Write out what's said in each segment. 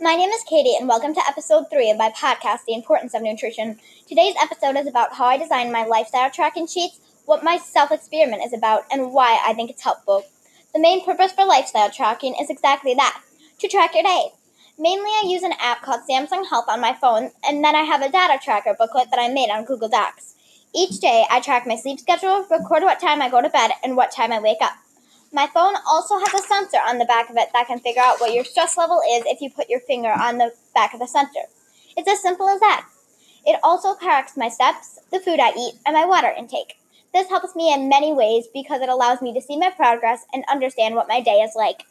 My name is Katie, and welcome to episode three of my podcast, The Importance of Nutrition. Today's episode is about how I design my lifestyle tracking sheets, what my self experiment is about, and why I think it's helpful. The main purpose for lifestyle tracking is exactly that to track your day. Mainly, I use an app called Samsung Health on my phone, and then I have a data tracker booklet that I made on Google Docs. Each day, I track my sleep schedule, record what time I go to bed, and what time I wake up. My phone also has a sensor on the back of it that can figure out what your stress level is if you put your finger on the back of the sensor. It's as simple as that. It also tracks my steps, the food I eat, and my water intake. This helps me in many ways because it allows me to see my progress and understand what my day is like.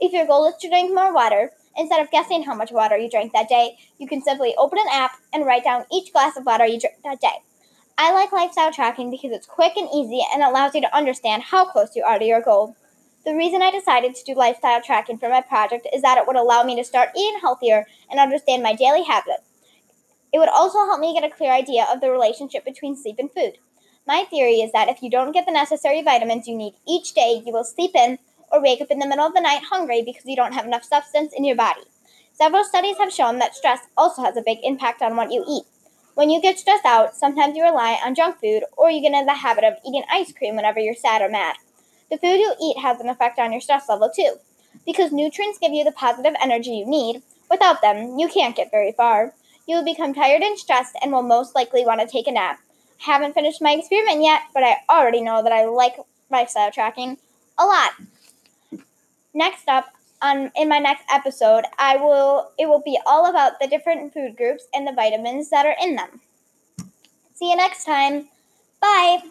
If your goal is to drink more water, instead of guessing how much water you drank that day, you can simply open an app and write down each glass of water you drank that day. I like lifestyle tracking because it's quick and easy and allows you to understand how close you are to your goal. The reason I decided to do lifestyle tracking for my project is that it would allow me to start eating healthier and understand my daily habits. It would also help me get a clear idea of the relationship between sleep and food. My theory is that if you don't get the necessary vitamins you need each day, you will sleep in or wake up in the middle of the night hungry because you don't have enough substance in your body. Several studies have shown that stress also has a big impact on what you eat. When you get stressed out, sometimes you rely on junk food or you get in the habit of eating ice cream whenever you're sad or mad. The food you eat has an effect on your stress level too. Because nutrients give you the positive energy you need, without them, you can't get very far. You will become tired and stressed and will most likely want to take a nap. I haven't finished my experiment yet, but I already know that I like lifestyle tracking a lot. Next up, in my next episode, I will it will be all about the different food groups and the vitamins that are in them. See you next time. Bye.